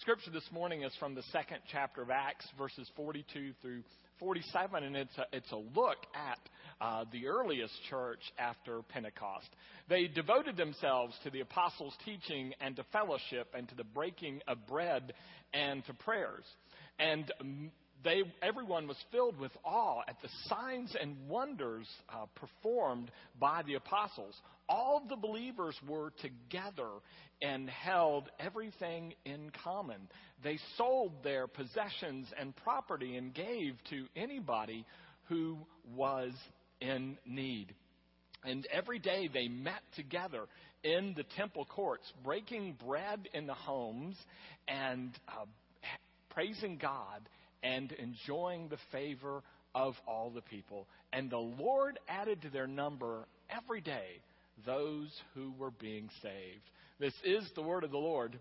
Scripture this morning is from the second chapter of Acts, verses 42 through 47, and it's a, it's a look at uh, the earliest church after Pentecost. They devoted themselves to the apostles' teaching and to fellowship and to the breaking of bread and to prayers. And they, everyone was filled with awe at the signs and wonders uh, performed by the apostles. All the believers were together and held everything in common. They sold their possessions and property and gave to anybody who was in need. And every day they met together in the temple courts, breaking bread in the homes and uh, praising God and enjoying the favor of all the people. And the Lord added to their number every day those who were being saved. This is the word of the Lord.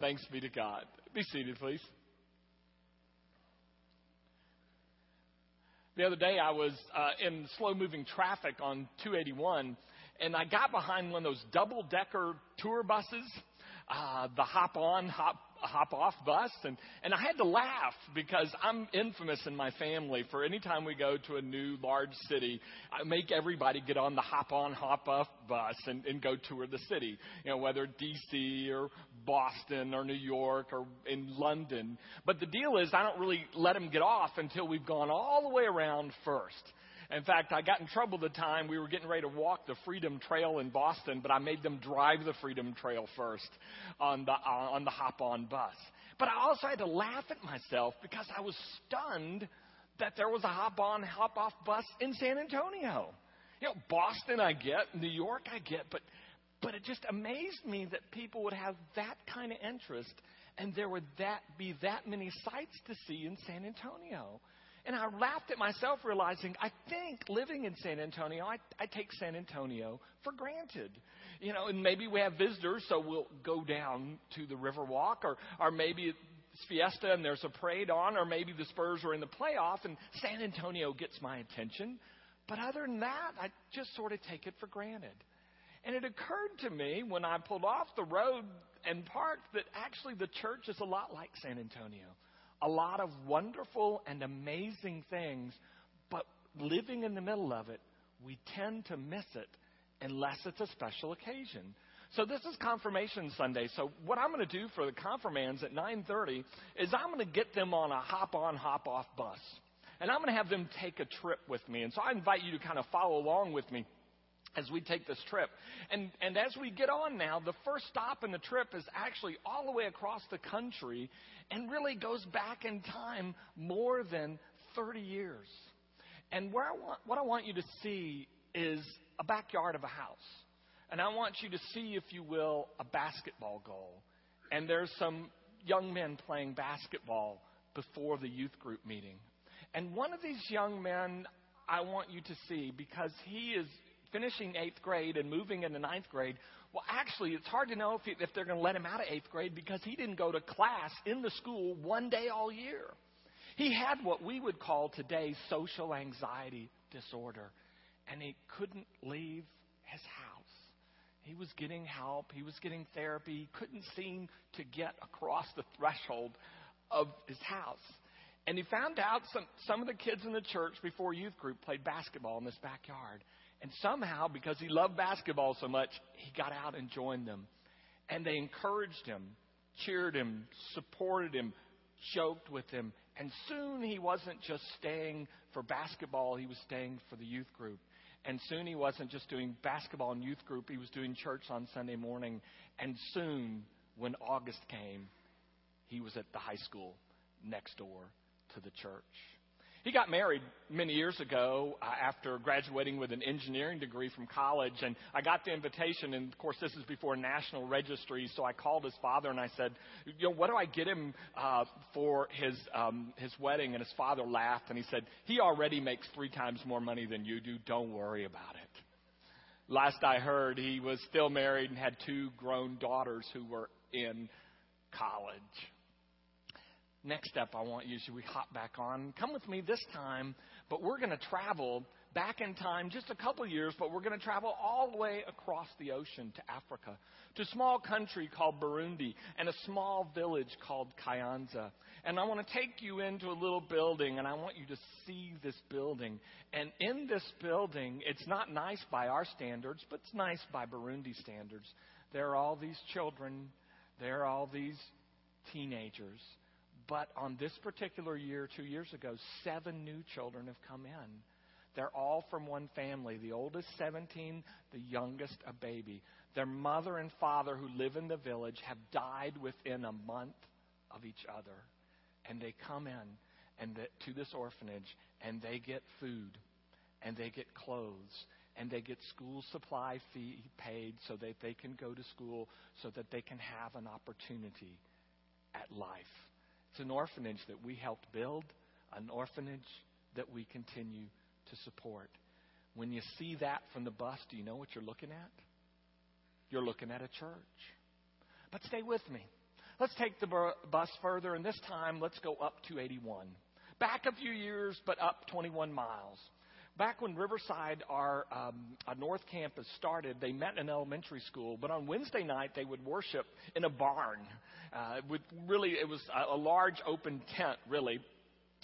Thanks be to God. Be seated, please. The other day, I was uh, in slow moving traffic on 281, and I got behind one of those double decker tour buses, uh, the hop on, hop hop off bus and, and I had to laugh because I'm infamous in my family for any time we go to a new large city, I make everybody get on the hop on, hop off bus and, and go tour the city. You know, whether DC or Boston or New York or in London. But the deal is I don't really let them get off until we've gone all the way around first. In fact, I got in trouble the time we were getting ready to walk the Freedom Trail in Boston, but I made them drive the Freedom Trail first on the, uh, on the hop on bus. But I also had to laugh at myself because I was stunned that there was a hop on, hop off bus in San Antonio. You know, Boston I get, New York I get, but, but it just amazed me that people would have that kind of interest and there would that be that many sights to see in San Antonio. And I laughed at myself, realizing I think living in San Antonio, I, I take San Antonio for granted. You know, and maybe we have visitors, so we'll go down to the Riverwalk, or, or maybe it's Fiesta and there's a parade on, or maybe the Spurs are in the playoff and San Antonio gets my attention. But other than that, I just sort of take it for granted. And it occurred to me when I pulled off the road and parked that actually the church is a lot like San Antonio a lot of wonderful and amazing things, but living in the middle of it, we tend to miss it unless it's a special occasion. So this is confirmation Sunday. So what I'm going to do for the confirmands at 9:30 is I'm going to get them on a hop on hop off bus. And I'm going to have them take a trip with me. And so I invite you to kind of follow along with me as we take this trip. And, and as we get on now, the first stop in the trip is actually all the way across the country and really goes back in time more than 30 years. And where I want, what I want you to see is a backyard of a house. And I want you to see, if you will, a basketball goal. And there's some young men playing basketball before the youth group meeting. And one of these young men I want you to see because he is finishing eighth grade and moving into ninth grade. Well, actually, it's hard to know if, he, if they're going to let him out of eighth grade because he didn't go to class in the school one day all year. He had what we would call today social anxiety disorder, and he couldn't leave his house. He was getting help, he was getting therapy, he couldn't seem to get across the threshold of his house. And he found out some, some of the kids in the church before youth group played basketball in this backyard. And somehow, because he loved basketball so much, he got out and joined them. And they encouraged him, cheered him, supported him, joked with him. And soon he wasn't just staying for basketball, he was staying for the youth group. And soon he wasn't just doing basketball and youth group, he was doing church on Sunday morning. And soon, when August came, he was at the high school next door to the church. He got married many years ago uh, after graduating with an engineering degree from college, and I got the invitation. And of course, this is before national registry, so I called his father and I said, "You know, what do I get him uh, for his um, his wedding?" And his father laughed and he said, "He already makes three times more money than you do. Don't worry about it." Last I heard, he was still married and had two grown daughters who were in college. Next step, I want you, should we hop back on? Come with me this time, but we're going to travel back in time just a couple years, but we're going to travel all the way across the ocean to Africa, to a small country called Burundi and a small village called Kayanza. And I want to take you into a little building, and I want you to see this building. And in this building, it's not nice by our standards, but it's nice by Burundi standards. There are all these children, there are all these teenagers. But on this particular year, two years ago, seven new children have come in. They're all from one family. The oldest 17, the youngest a baby. Their mother and father, who live in the village, have died within a month of each other. And they come in and the, to this orphanage and they get food and they get clothes and they get school supply fee paid so that they can go to school so that they can have an opportunity at life. It's an orphanage that we helped build, an orphanage that we continue to support. When you see that from the bus, do you know what you're looking at? You're looking at a church. But stay with me. Let's take the bus further, and this time let's go up 281. Back a few years, but up 21 miles. Back when Riverside, our, um, North Campus, started, they met in elementary school, but on Wednesday night they would worship in a barn. Uh, with really, it was a, a large open tent, really,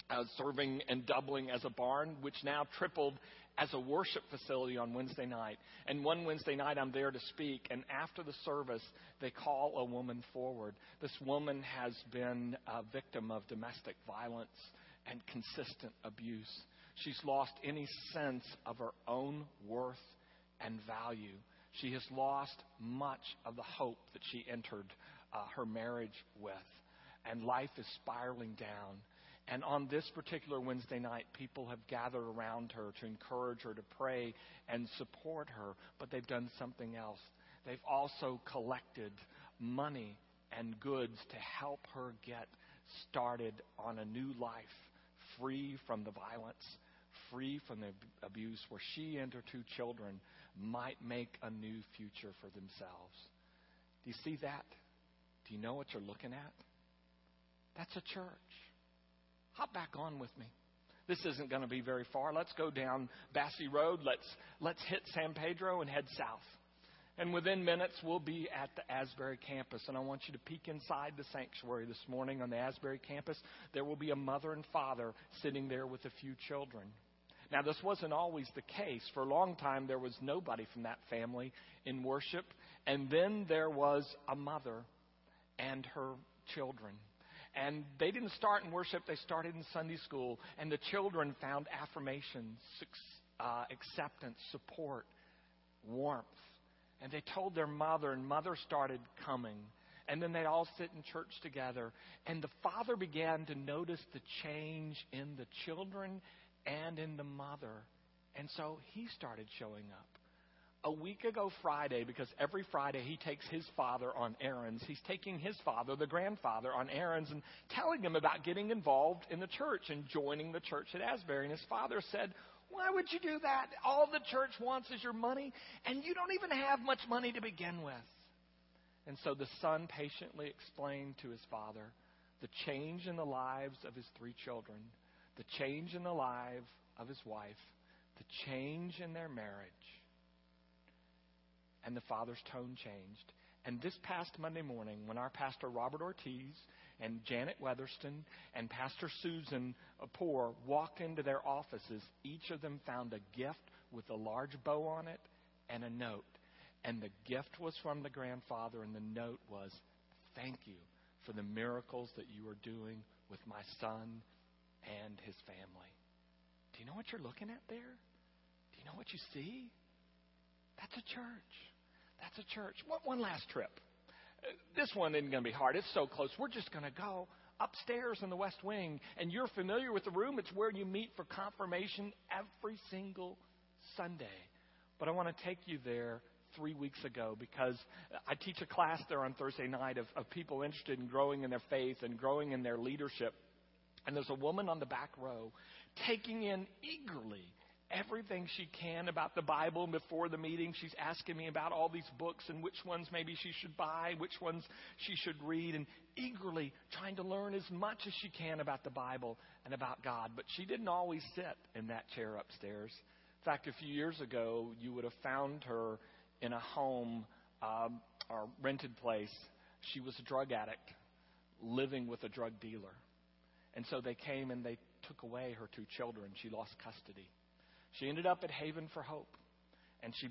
uh, serving and doubling as a barn, which now tripled as a worship facility on Wednesday night. And one Wednesday night, I'm there to speak, and after the service, they call a woman forward. This woman has been a victim of domestic violence and consistent abuse. She's lost any sense of her own worth and value. She has lost much of the hope that she entered uh, her marriage with. And life is spiraling down. And on this particular Wednesday night, people have gathered around her to encourage her, to pray and support her. But they've done something else. They've also collected money and goods to help her get started on a new life, free from the violence free from the abuse, where she and her two children might make a new future for themselves. Do you see that? Do you know what you're looking at? That's a church. Hop back on with me. This isn't going to be very far. Let's go down Basse Road. Let's, let's hit San Pedro and head south. And within minutes, we'll be at the Asbury campus. And I want you to peek inside the sanctuary this morning on the Asbury campus. There will be a mother and father sitting there with a few children. Now, this wasn't always the case. For a long time, there was nobody from that family in worship. And then there was a mother and her children. And they didn't start in worship, they started in Sunday school. And the children found affirmation, uh, acceptance, support, warmth. And they told their mother, and mother started coming. And then they'd all sit in church together. And the father began to notice the change in the children and in the mother. And so he started showing up. A week ago Friday, because every Friday he takes his father on errands, he's taking his father, the grandfather, on errands and telling him about getting involved in the church and joining the church at Asbury. And his father said, Why would you do that? All the church wants is your money, and you don't even have much money to begin with. And so the son patiently explained to his father the change in the lives of his three children the change in the life of his wife, the change in their marriage. And the father's tone changed. And this past Monday morning, when our pastor Robert Ortiz and Janet Weatherston and Pastor Susan Poor walked into their offices, each of them found a gift with a large bow on it and a note. And the gift was from the grandfather, and the note was, Thank you for the miracles that you are doing with my son and his family. Do you know what you're looking at there? Do you know what you see? That's a church. That's a church. One, one last trip. This one isn't going to be hard. It's so close. We're just going to go upstairs in the West Wing, and you're familiar with the room. It's where you meet for confirmation every single Sunday. But I want to take you there three weeks ago because I teach a class there on Thursday night of, of people interested in growing in their faith and growing in their leadership. And there's a woman on the back row taking in eagerly everything she can about the Bible. Before the meeting, she's asking me about all these books and which ones maybe she should buy, which ones she should read, and eagerly trying to learn as much as she can about the Bible and about God. But she didn't always sit in that chair upstairs. In fact, a few years ago, you would have found her in a home um, or rented place. She was a drug addict living with a drug dealer. And so they came and they took away her two children. She lost custody. She ended up at Haven for Hope. And she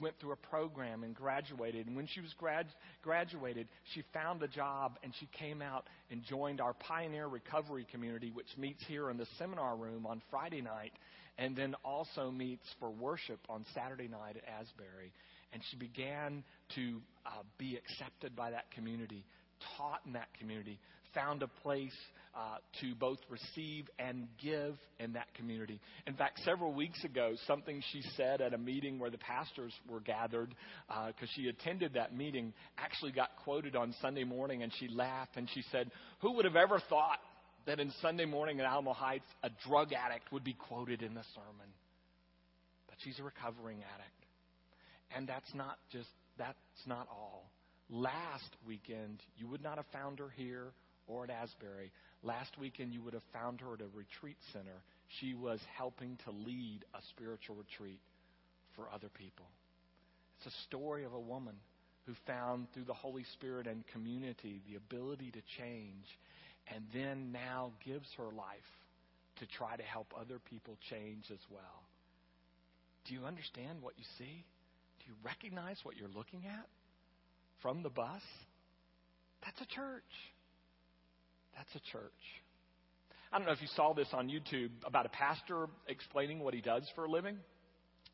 went through a program and graduated. And when she was grad, graduated, she found a job and she came out and joined our Pioneer Recovery Community, which meets here in the seminar room on Friday night and then also meets for worship on Saturday night at Asbury. And she began to uh, be accepted by that community, taught in that community, found a place uh, to both receive and give in that community. In fact, several weeks ago, something she said at a meeting where the pastors were gathered, because uh, she attended that meeting, actually got quoted on Sunday morning, and she laughed and she said, Who would have ever thought that in Sunday morning at Alamo Heights, a drug addict would be quoted in the sermon? But she's a recovering addict. And that's not just, that's not all. Last weekend, you would not have found her here or at Asbury. Last weekend, you would have found her at a retreat center. She was helping to lead a spiritual retreat for other people. It's a story of a woman who found through the Holy Spirit and community the ability to change and then now gives her life to try to help other people change as well. Do you understand what you see? Do you recognize what you're looking at from the bus? That's a church. That's a church. I don't know if you saw this on YouTube about a pastor explaining what he does for a living.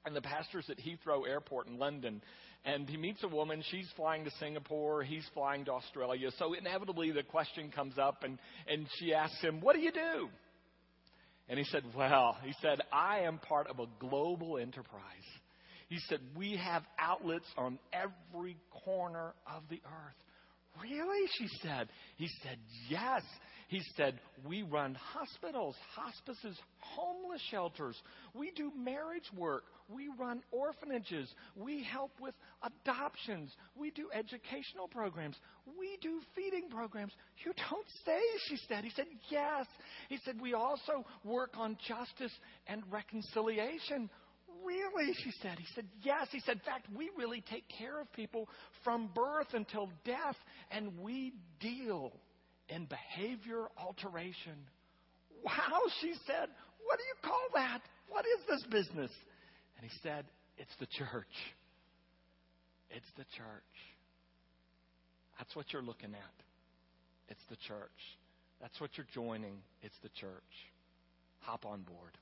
And the pastor's at Heathrow Airport in London. And he meets a woman. She's flying to Singapore. He's flying to Australia. So inevitably the question comes up, and, and she asks him, What do you do? And he said, Well, he said, I am part of a global enterprise. He said, We have outlets on every corner of the earth. Really? She said. He said, Yes. He said, We run hospitals, hospices, homeless shelters. We do marriage work. We run orphanages. We help with adoptions. We do educational programs. We do feeding programs. You don't say, she said. He said, Yes. He said, We also work on justice and reconciliation. Really? She said. He said, Yes. He said, In fact, we really take care of people from birth until death, and we deal in behavior alteration. Wow, she said. What do you call that? What is this business? And he said, It's the church. It's the church. That's what you're looking at. It's the church. That's what you're joining. It's the church. Hop on board.